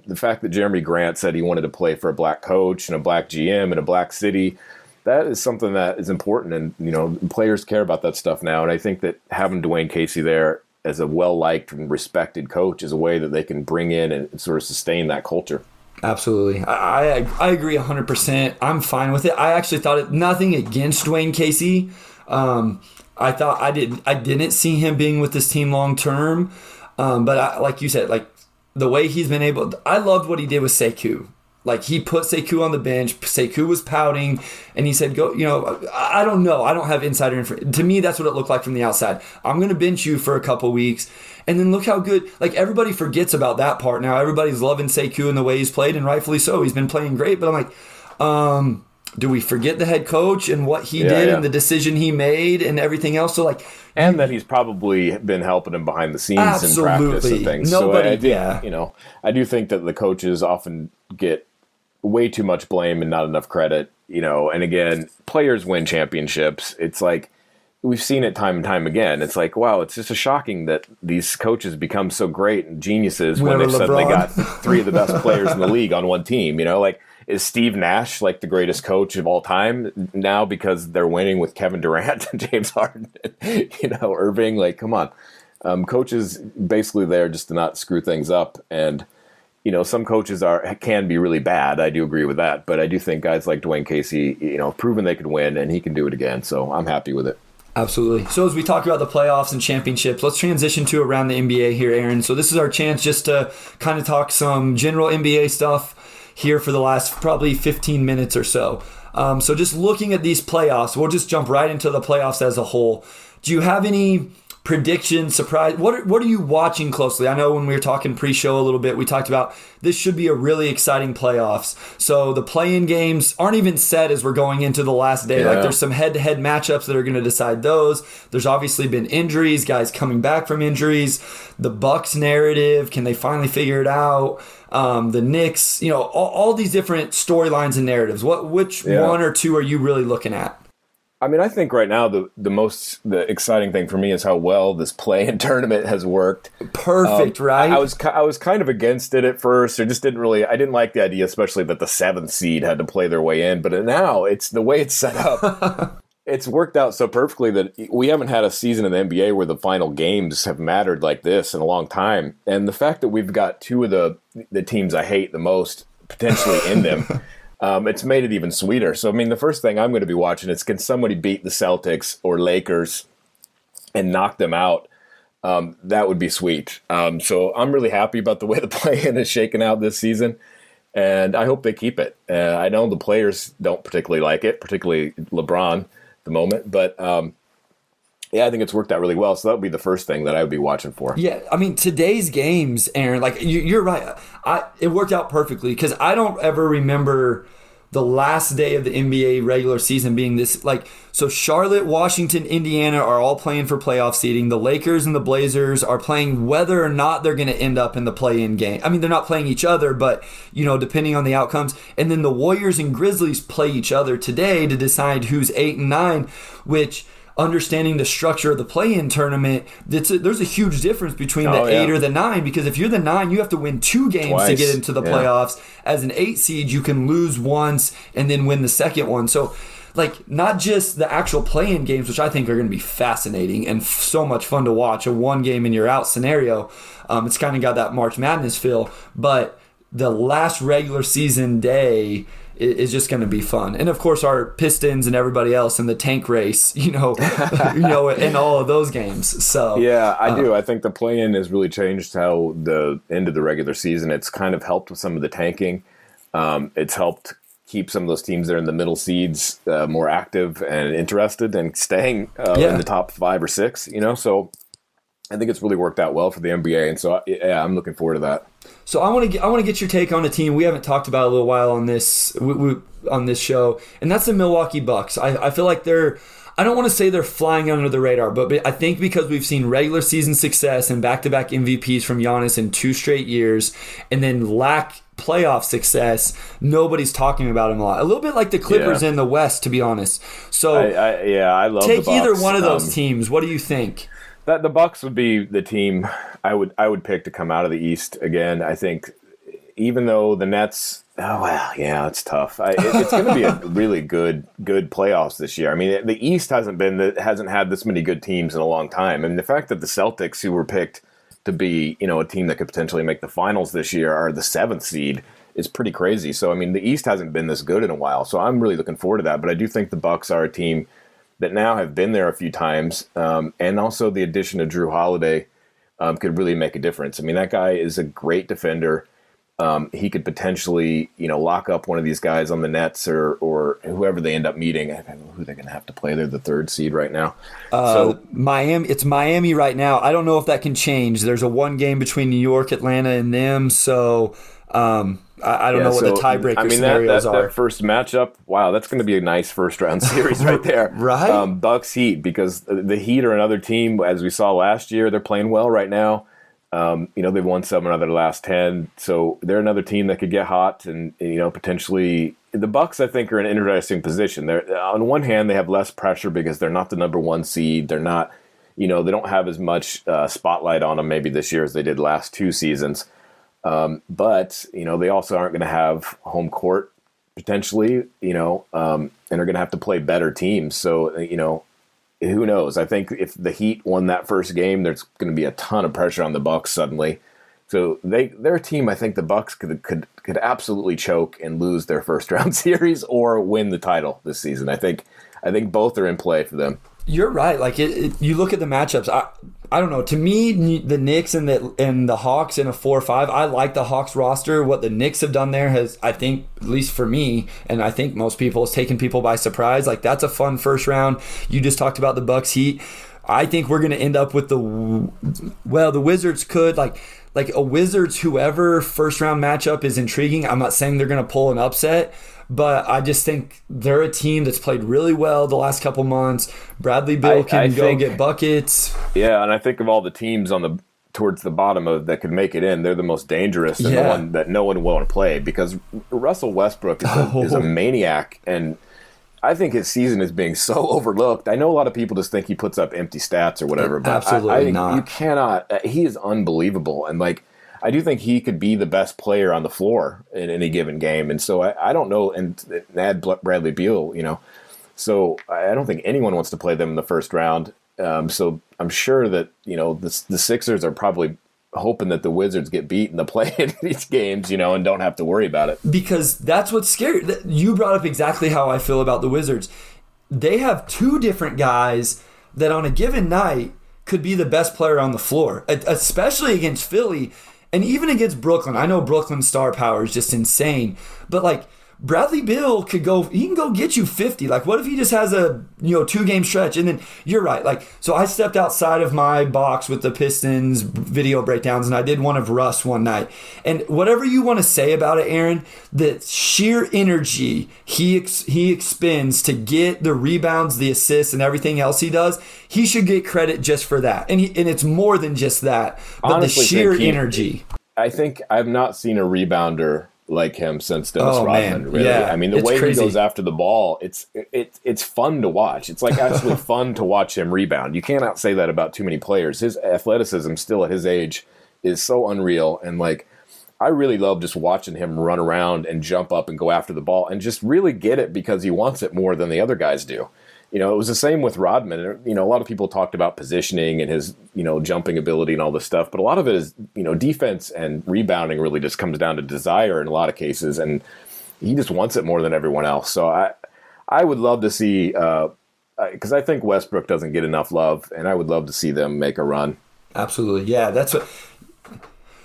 the fact that Jerami Grant said he wanted to play for a black coach and a black GM and a black city, that is something that is important, and you know, players care about that stuff now. And I think that having Dwane Casey there as a well liked and respected coach is a way that they can bring in and sort of sustain that culture. Absolutely. I, I, I agree 100%. I'm fine with it. I actually thought it, nothing against Dwane Casey. Um, I thought I didn't I didn't see him being with this team long term. Um, but I, like you said, like the way he's been able, I loved what he did with Sekou. Like he put Sekou on the bench. Sekou was pouting, and he said, "Go." You know, I don't know. I don't have insider information. To me, that's what it looked like from the outside. I'm going to bench you for a couple weeks, and then look how good. Like everybody forgets about that part now. Everybody's loving Sekou and the way he's played, and rightfully so. He's been playing great. But I'm like, um, do we forget the head coach and what he Yeah, did yeah. and the decision he made and everything else? So like, and that he's probably been helping him behind the scenes in practice and things. Nobody- so I, I do, yeah. you know, I do think that the coaches often get way too much blame and not enough credit. You know, and again, players win championships. It's like we've seen it time and time again. It's like, wow, it's just a shocking that these coaches become so great and geniuses when they've suddenly got three of the best players in the league on one team. You know, like is Steve Nash like the greatest coach of all time now because they're winning with Kevin Durant and James Harden, you know, Irving? Like, come on, um, coaches basically there just to not screw things up and. You know, some coaches are can be really bad. I do agree with that, but I do think guys like Dwane Casey, you know, proven they could win, and he can do it again. So I'm happy with it. Absolutely. So as we talk about the playoffs and championships, let's transition to around the NBA here, Aaron. So this is our chance just to kind of talk some general NBA stuff here for the last probably 15 minutes or so. Um, so just looking at these playoffs, we'll just jump right into the playoffs as a whole. Do you have any predictions, surprise? What are, what are you watching closely? I know when we were talking pre-show a little bit, we talked about this should be a really exciting playoffs. So the play-in games aren't even set as we're going into the last day. Like there's some head-to-head matchups that are going to decide those. There's obviously been injuries, guys coming back from injuries. The Bucks narrative, can they finally figure it out? Um, the Knicks, you know, all, all these different storylines and narratives. What which Yeah. one or two are you really looking at? I mean, I think right now the the most the exciting thing for me is how well this play and tournament has worked. Perfect, Um, right? I, was I was kind of against it at first. I just didn't really. I didn't like the idea, especially that the seventh seed had to play their way in. But now it's the way it's set up. it's worked out so perfectly that we haven't had a season in the NBA where the final games have mattered like this in a long time. And the fact that we've got two of the the teams I hate the most potentially in them, um, it's made it even sweeter. So I mean, the first thing I'm going to be watching is can somebody beat the Celtics or Lakers and knock them out. Um, that would be sweet. Um, so I'm really happy about the way the play-in is shaken out this season and I hope they keep it. Uh, I know the players don't particularly like it, particularly LeBron at the moment. But um, yeah, I think it's worked out really well. So that would be the first thing that I would be watching for. Yeah, I mean today's games, Aaron. Like you, are right. I it worked out perfectly because I don't ever remember the last day of the NBA regular season being this like so Charlotte, Washington, Indiana are all playing for playoff seeding. The Lakers and the Blazers are playing whether or not they're going to end up in the play-in game. I mean, they're not playing each other, but you know, depending on the outcomes. And then the Warriors and Grizzlies play each other today to decide who's 8 and 9, which understanding the structure of the play-in tournament, a, there's a huge difference between the oh, yeah. eight or the nine because if you're the nine, you have to win two games Twice. to get into the yeah. playoffs. As an eight seed, you can lose once and then win the second one. So, like, not just the actual play-in games, which I think are going to be fascinating and f- so much fun to watch. A one game and you're out scenario. Um, it's kind of got that March Madness feel, but the last regular season day is just going to be fun. And of course, our Pistons and everybody else in the tank race, you know, you know, in all of those games. So yeah, I uh, do. I think the play-in has really changed how the end of the regular season. It's kind of helped with some of the tanking. Um, it's helped keep some of those teams that are in the middle seeds uh, more active and interested and staying uh, yeah. in the top five or six. You know, so I think it's really worked out well for the NBA, and so yeah, I'm looking forward to that. So I want to I want to get your take on a team we haven't talked about a little while on this we, we, on this show, and that's the Milwaukee Bucks. I, I feel like they're I don't want to say they're flying under the radar, but I think because we've seen regular season success and back to back MVPs from Giannis in two straight years, and then lack playoff success, nobody's talking about him a lot. A little bit like the Clippers yeah. in the West, to be honest. So I, I, yeah, I love take either one of those um, teams. What do you think? That the Bucks would be the team I would I would pick to come out of the East again. I think even though the Nets, oh well, yeah, it's tough. I, it, it's going to be a really good good playoffs this year. I mean, the East hasn't been that hasn't had this many good teams in a long time, and the fact that the Celtics, who were picked to be you know a team that could potentially make the finals this year, are the seventh seed is pretty crazy. So I mean, the East hasn't been this good in a while. So I'm really looking forward to that. But I do think the Bucks are a team that now have been there a few times, um, and also the addition of Jrue Holiday um, could really make a difference. I mean, that guy is a great defender. Um, he could potentially, you know, lock up one of these guys on the Nets or or whoever they end up meeting. I don't know who they're going to have to play. They're the third seed right now. Uh, so Miami, it's Miami right now. I don't know if that can change. There's a one game between New York, Atlanta, and them. So um, I, I don't yeah, know what so, the tiebreaker I mean, scenarios that, that, are. That first matchup, wow, that's going to be a nice first round series right there. right, um, Bucks Heat because the Heat are another team as we saw last year. They're playing well right now. Um, you know they've won seven out of their last ten, so they're another team that could get hot and you know potentially the Bucks. I think are in an interesting position. They're on one hand they have less pressure because they're not the number one seed. They're not, you know, they don't have as much uh, spotlight on them maybe this year as they did last two seasons. Um, but you know they also aren't going to have home court potentially, you know, um, and are going to have to play better teams. So you know, who knows? I think if the Heat won that first game, there's going to be a ton of pressure on the Bucks suddenly. So they their team, I think the Bucks could could could absolutely choke and lose their first round series or win the title this season. I think I think both are in play for them. You're right. Like it, it, you look at the matchups. I, I don't know. To me, the Knicks and the and the Hawks in a four or five. I like the Hawks roster. What the Knicks have done there has, I think, at least for me, and I think most people, has taken people by surprise. Like that's a fun first round. You just talked about the Bucks Heat. I think we're going to end up with the well, the Wizards could like like a Wizards whoever first round matchup is intriguing. I'm not saying they're going to pull an upset, but I just think they're a team that's played really well the last couple months. Bradley Beal can I go think, get buckets. Yeah, and I think of all the teams on the towards the bottom of that could make it in, they're the most dangerous and yeah. the one that no one will want to play because Russell Westbrook is a, oh. is a maniac and. I think his season is being so overlooked. I know a lot of people just think he puts up empty stats or whatever, but Absolutely I, I not. you cannot. Uh, he is unbelievable, and like I do think he could be the best player on the floor in any given game. And so I, I don't know. And add Bradley Beal, you know. So I don't think anyone wants to play them in the first round. Um, so I'm sure that you know the, the Sixers are probably hoping that the Wizards get beat in the play in these games, you know, and don't have to worry about it. Because that's what's scary. You brought up exactly how I feel about the Wizards. They have two different guys that on a given night could be the best player on the floor, especially against Philly and even against Brooklyn. I know Brooklyn's star power is just insane, but like Bradley Beal could go, he can go get you 50. Like, what if he just has a, you know, two game stretch? And then you're right. Like, so I stepped outside of my box with the Pistons video breakdowns and I did one of Russ one night. And whatever you want to say about it, Aaron, the sheer energy he, ex- he expends to get the rebounds, the assists, and everything else he does, he should get credit just for that. And, he, and it's more than just that, but Honestly, the sheer energy. I think I've not seen a rebounder like him since Dennis oh, Rodman. Man. Really, yeah, I mean the way crazy. he goes after the ball, it's it, it's fun to watch. It's like actually fun to watch him rebound. You cannot say that about too many players. His athleticism, still at his age, is so unreal. And like, I really love just watching him run around and jump up and go after the ball and just really get it because he wants it more than the other guys do you know, it was the same with Rodman. You know, a lot of people talked about positioning and his, you know, jumping ability and all this stuff, but a lot of it is, you know, defense and rebounding really just comes down to desire in a lot of cases, and he just wants it more than everyone else. So I, I would love to see, because uh, I think Westbrook doesn't get enough love, and I would love to see them make a run. Absolutely, yeah. That's what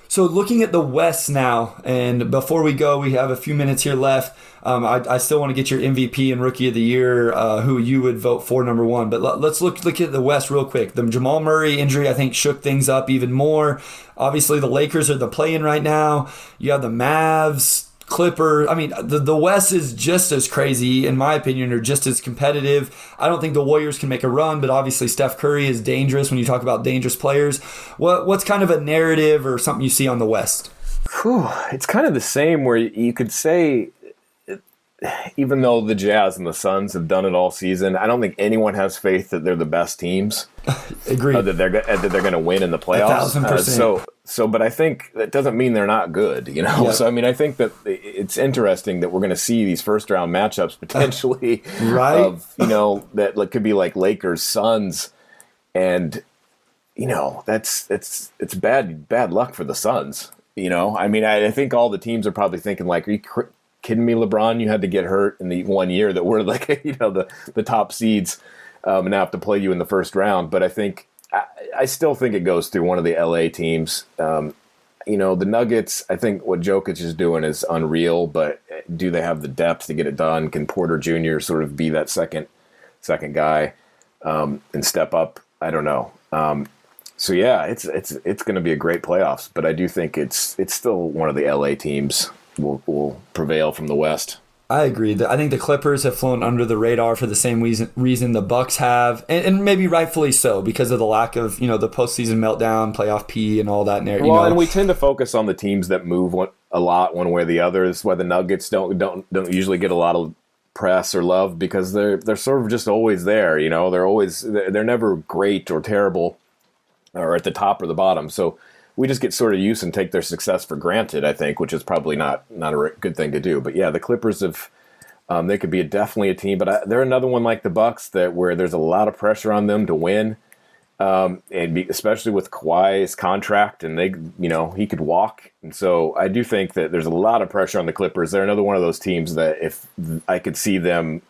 so looking at the West now, and before we go, we have a few minutes here left. Um, I, I, still want to get your MVP and Rookie of the Year, uh, who you would vote for number one. But let, us look look at the West real quick. The Jamal Murray injury, I think, shook things up even more. Obviously, the Lakers are the play-in right now. You have the Mavs Clipper. I mean, the, the West is just as crazy, in my opinion, or just as competitive. I don't think the Warriors can make a run, but obviously Steph Curry is dangerous when you talk about dangerous players. What What's kind of a narrative or something you see on the West? Whew, it's kind of the same where you could say even though the Jazz and the Suns have done it all season, I don't think anyone has faith that they're the best teams. Agree. Uh, that they're that they're going to win in the playoffs. A thousand percent. Uh, so so, but I think that doesn't mean they're not good. You know. Yep. So I mean, I think that it's interesting that we're going to see these first round matchups potentially. right. Of you know that like, could be like Lakers Suns, and you know that's it's it's bad bad luck for the Suns. You know, I mean, I, I think all the teams are probably thinking like, are you cr- kidding me, LeBron? You had to get hurt in the one year that we're like, you know, the the top seeds, um, and now have to play you in the first round. But I think I, I still think it goes through one of the LA teams. Um, you know, the Nuggets. I think what Jokic is doing is unreal, but do they have the depth to get it done? Can Porter Jr. sort of be that second second guy um, and step up? I don't know. Um, so yeah, it's it's it's going to be a great playoffs, but I do think it's it's still one of the LA teams will will prevail from the West. I agree. I think the Clippers have flown under the radar for the same reason, reason the Bucks have, and, and, maybe rightfully so because of the lack of you know the postseason meltdown, playoff P, and all that. Well, know. and we tend to focus on the teams that move one, a lot one way or the other. Is why the Nuggets don't don't don't usually get a lot of press or love because they're they're sort of just always there. You know, they're always they're never great or terrible, or at the top or the bottom. So we just get sort of used and take their success for granted. I think, which is probably not not a good thing to do. But yeah, the Clippers have. Um, they could be a, definitely a team, but I, they're another one like the Bucks that where there's a lot of pressure on them to win, um, and be, especially with Kawhi's contract, and they, you know, he could walk, and so I do think that there's a lot of pressure on the Clippers. They're another one of those teams that if I could see them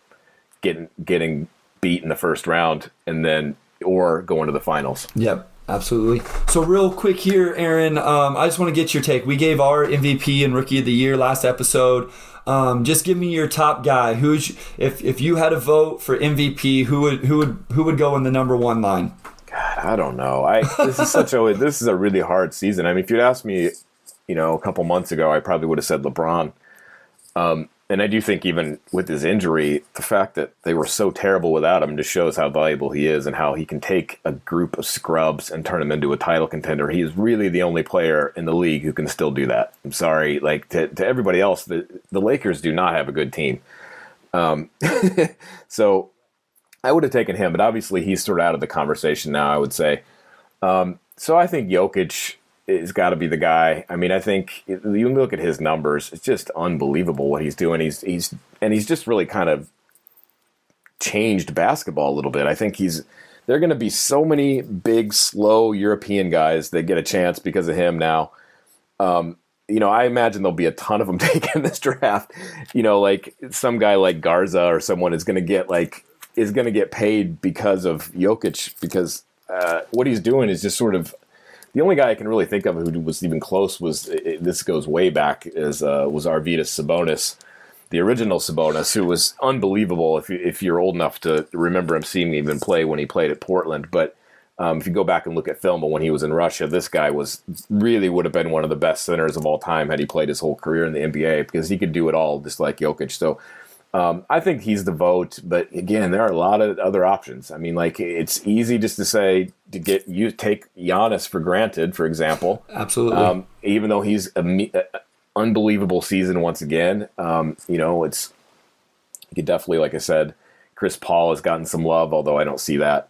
getting getting beat in the first round, and then or going to the finals. Yep. Absolutely. So, real quick here, Aaron, um, I just want to get your take. We gave our MVP and Rookie of the Year last episode. Um, just give me your top guy. Who's if if you had a vote for MVP, who would who would who would go in the number one line? God, I don't know. I this is such a this is a really hard season. I mean, if you'd asked me, you know, a couple months ago, I probably would have said LeBron. Um, and I do think even with his injury, the fact that they were so terrible without him just shows how valuable he is and how he can take a group of scrubs and turn them into a title contender. He is really the only player in the league who can still do that. I'm sorry, like to, to everybody else, the the Lakers do not have a good team. Um, so I would have taken him, but obviously he's sort of out of the conversation now. I would say. Um, so I think Jokic is got to be the guy. I mean, I think you look at his numbers; it's just unbelievable what he's doing. He's he's and he's just really kind of changed basketball a little bit. I think he's there are going to be so many big, slow European guys that get a chance because of him now. Um, you know, I imagine there'll be a ton of them taken this draft. You know, like some guy like Garza or someone is going to get like is going to get paid because of Jokic because uh, what he's doing is just sort of the only guy I can really think of who was even close was it, this goes way back is uh, was Arvydas Sabonis, the original Sabonis, who was unbelievable if you, if you're old enough to remember him seeing him even play when he played at Portland. But um, if you go back and look at film when he was in Russia, this guy was really would have been one of the best centers of all time had he played his whole career in the NBA because he could do it all just like Jokic. So um, I think he's the vote, but again, there are a lot of other options. I mean, like it's easy just to say to get you take Giannis for granted, for example. Absolutely. Um, even though he's a, a, unbelievable season once again, um, you know, it's you could definitely, like I said, Chris Paul has gotten some love, although I don't see that.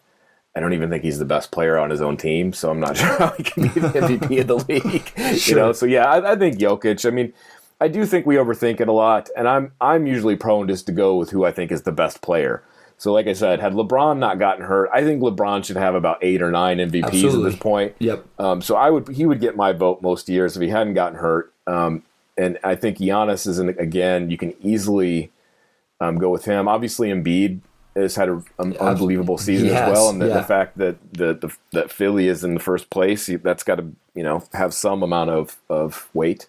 I don't even think he's the best player on his own team, so I'm not sure how he can be the MVP of the league. Sure. You know, so yeah, I, I think Jokic. I mean I do think we overthink it a lot, and I'm I'm usually prone just to go with who I think is the best player. So, like I said, had LeBron not gotten hurt, I think LeBron should have about eight or nine MVPs Absolutely. at this point. Yep. Um, so I would he would get my vote most years if he hadn't gotten hurt. Um, and I think Giannis is an, again you can easily um, go with him. Obviously, Embiid has had an unbelievable season as well, and the, yeah. the fact that the, the, that Philly is in the first place that's got to you know have some amount of of weight.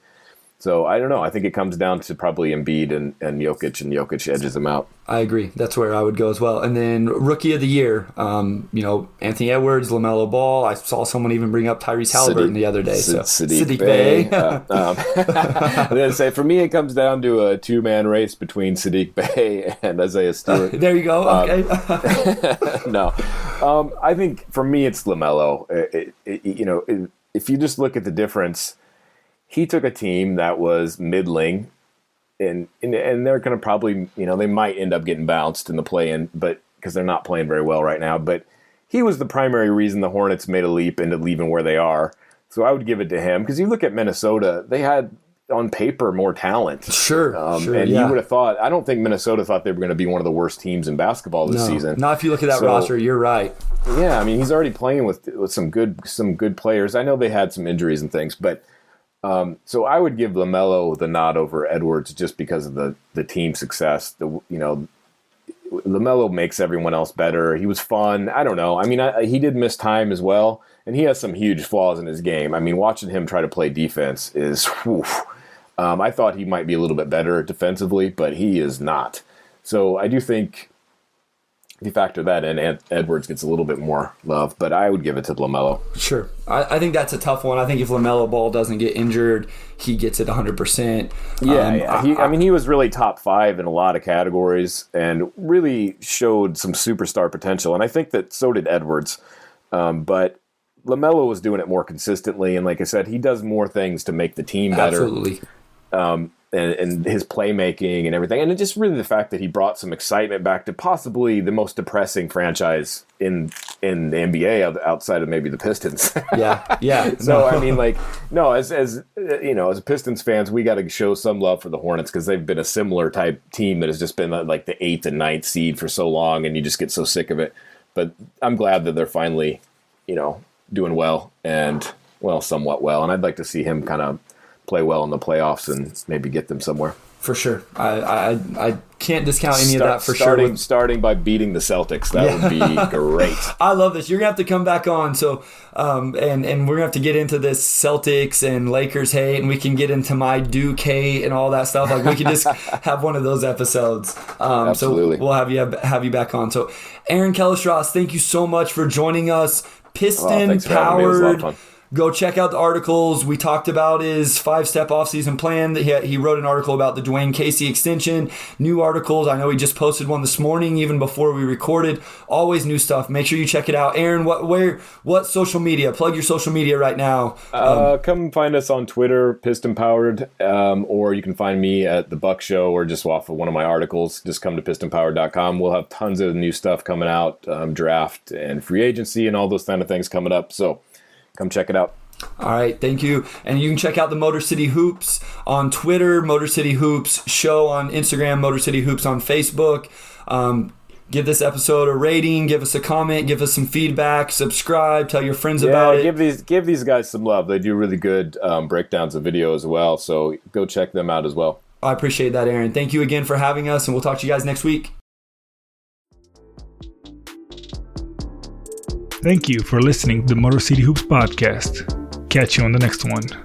So I don't know. I think it comes down to probably Embiid and, and Jokic, and Jokic edges him out. I agree. That's where I would go as well. And then rookie of the year, um, you know, Anthony Edwards, Lamelo Ball. I saw someone even bring up Tyrese Halliburton Saddiq, the other day. So Saddiq, Saddiq Bey. Bey. uh, um, I'm gonna say for me, it comes down to a two man race between Saddiq Bey and Isaiah Stewart. there you go. Um, okay. no, um, I think for me, it's Lamelo. It, it, you know, if you just look at the difference he took a team that was middling, and and, and they're going to probably you know they might end up getting bounced in the play-in, but because they're not playing very well right now. But he was the primary reason the Hornets made a leap into leaving where they are. So I would give it to him because you look at Minnesota, they had on paper more talent. Sure, um, sure and yeah. you would have thought. I don't think Minnesota thought they were going to be one of the worst teams in basketball this no, season. Not if you look at that so, roster. You're right. Yeah, I mean he's already playing with with some good some good players. I know they had some injuries and things, but um, so I would give Lamelo the nod over Edwards just because of the the team success. The you know Lamelo makes everyone else better. He was fun. I don't know. I mean, I, he did miss time as well, and he has some huge flaws in his game. I mean, watching him try to play defense is. Um, I thought he might be a little bit better defensively, but he is not. So I do think you factor that in, Ed- Edwards gets a little bit more love, but I would give it to Lamelo. Sure, I, I, think that's a tough one. I think if Lamelo Ball doesn't get injured, he gets it 100. percent Yeah, um, yeah. He, I, I, mean, he was really top five in a lot of categories and really showed some superstar potential. And I think that so did Edwards, um, but Lamelo was doing it more consistently. And like I said, he does more things to make the team better. Absolutely. Um, and, and, his playmaking and everything, and it just really the fact that he brought some excitement back to possibly the most depressing franchise in in the NBA outside of maybe the Pistons. yeah, yeah. so I mean, like, no, as as you know, as Pistons fans, we got to show some love for the Hornets because they've been a similar type team that has just been like the eighth and ninth seed for so long, and you just get so sick of it. But I'm glad that they're finally, you know, doing well and well, somewhat well, and I'd like to see him kind of play well in the playoffs and maybe get them somewhere. For sure, I I, I can't discount any Start, of that for starting, sure. Starting by beating the Celtics, that yeah. would be great. I love this. You're gonna have to come back on. So, um, and and we're gonna have to get into this Celtics and Lakers hate, and we can get into my Duke hate and all that stuff. Like we can just have one of those episodes. Um, Absolutely. So we'll have you have have you back on. So, Aaron Kellerstrass, thank you so much for joining us. Piston oh, powered go check out the articles. We talked about his five step offseason plan. He, he wrote an article about the Dwane Casey extension, new articles. I know he just posted one this morning, even before we recorded. Always new stuff. Make sure you check it out. Aaron, what where what social media? Plug your social media right now. Uh, um, come find us on Twitter, Piston Powered, um, or you can find me at the Buck Show or just off of one of my articles. Just come to pistonpowered.com. We'll have tons of new stuff coming out, um, draft and free agency and all those kind of things coming up. So come check it out. All right, thank you. And you can check out the Motor City Hoops on Twitter, Motor City Hoops Show on Instagram, Motor City Hoops on Facebook. Um, give this episode a rating, give us a comment, give us some feedback, subscribe, tell your friends about it. give these give these guys some love. They do really good um, breakdowns of video as well. So go check them out as well. I appreciate that, Aaron. Thank you again for having us, and we'll talk to you guys next week. Thank you for listening to the Motor City Hoops podcast. Catch you on the next one.